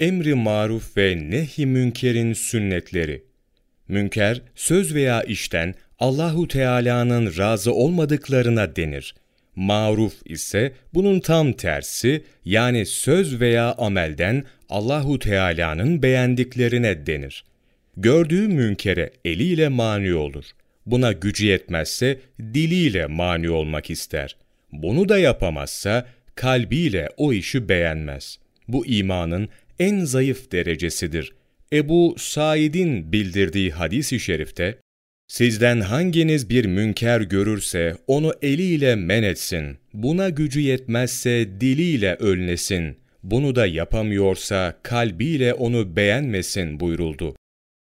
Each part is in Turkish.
Emri maruf ve nehy münkerin sünnetleri. Münker, söz veya işten Allahu Teala'nın razı olmadıklarına denir. Maruf ise bunun tam tersi yani söz veya amelden Allahu Teala'nın beğendiklerine denir. Gördüğü münkere eliyle mani olur. Buna gücü yetmezse diliyle mani olmak ister. Bunu da yapamazsa kalbiyle o işi beğenmez. Bu imanın en zayıf derecesidir. Ebu Said'in bildirdiği hadis-i şerifte, Sizden hanginiz bir münker görürse onu eliyle men etsin. Buna gücü yetmezse diliyle önlesin. Bunu da yapamıyorsa kalbiyle onu beğenmesin buyuruldu.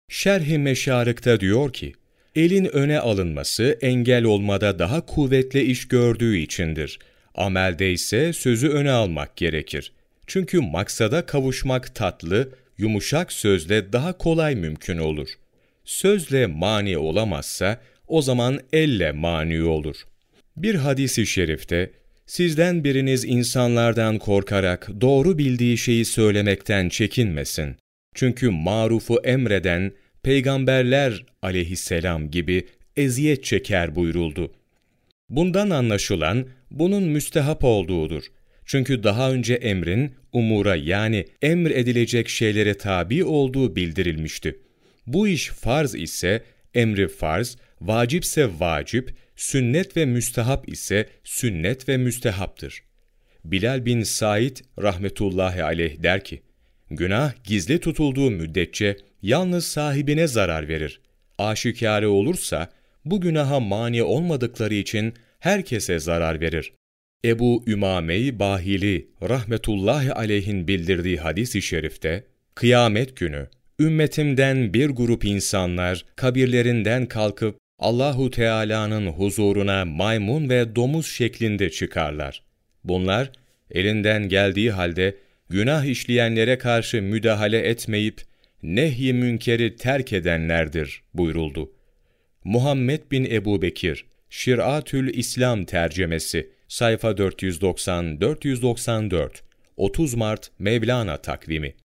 Şerh-i Meşarık'ta diyor ki, elin öne alınması engel olmada daha kuvvetli iş gördüğü içindir. Amelde ise sözü öne almak gerekir. Çünkü maksada kavuşmak tatlı, yumuşak sözle daha kolay mümkün olur. Sözle mani olamazsa, o zaman elle mani olur. Bir hadisi şerifte, sizden biriniz insanlardan korkarak doğru bildiği şeyi söylemekten çekinmesin. Çünkü marufu emreden peygamberler aleyhisselam gibi eziyet çeker buyuruldu. Bundan anlaşılan bunun müstehap olduğudur. Çünkü daha önce emrin umura yani emr edilecek şeylere tabi olduğu bildirilmişti. Bu iş farz ise emri farz, vacipse vacip, sünnet ve müstehap ise sünnet ve müstehaptır. Bilal bin Said rahmetullahi aleyh der ki, Günah gizli tutulduğu müddetçe yalnız sahibine zarar verir. Aşikare olursa bu günaha mani olmadıkları için herkese zarar verir. Ebu Ümame-i Bahili rahmetullahi aleyhin bildirdiği hadis-i şerifte, kıyamet günü ümmetimden bir grup insanlar kabirlerinden kalkıp Allahu Teala'nın huzuruna maymun ve domuz şeklinde çıkarlar. Bunlar elinden geldiği halde günah işleyenlere karşı müdahale etmeyip nehy münkeri terk edenlerdir buyuruldu. Muhammed bin Ebu Bekir, Şir'atül İslam tercemesi, sayfa 490-494, 30 Mart Mevlana takvimi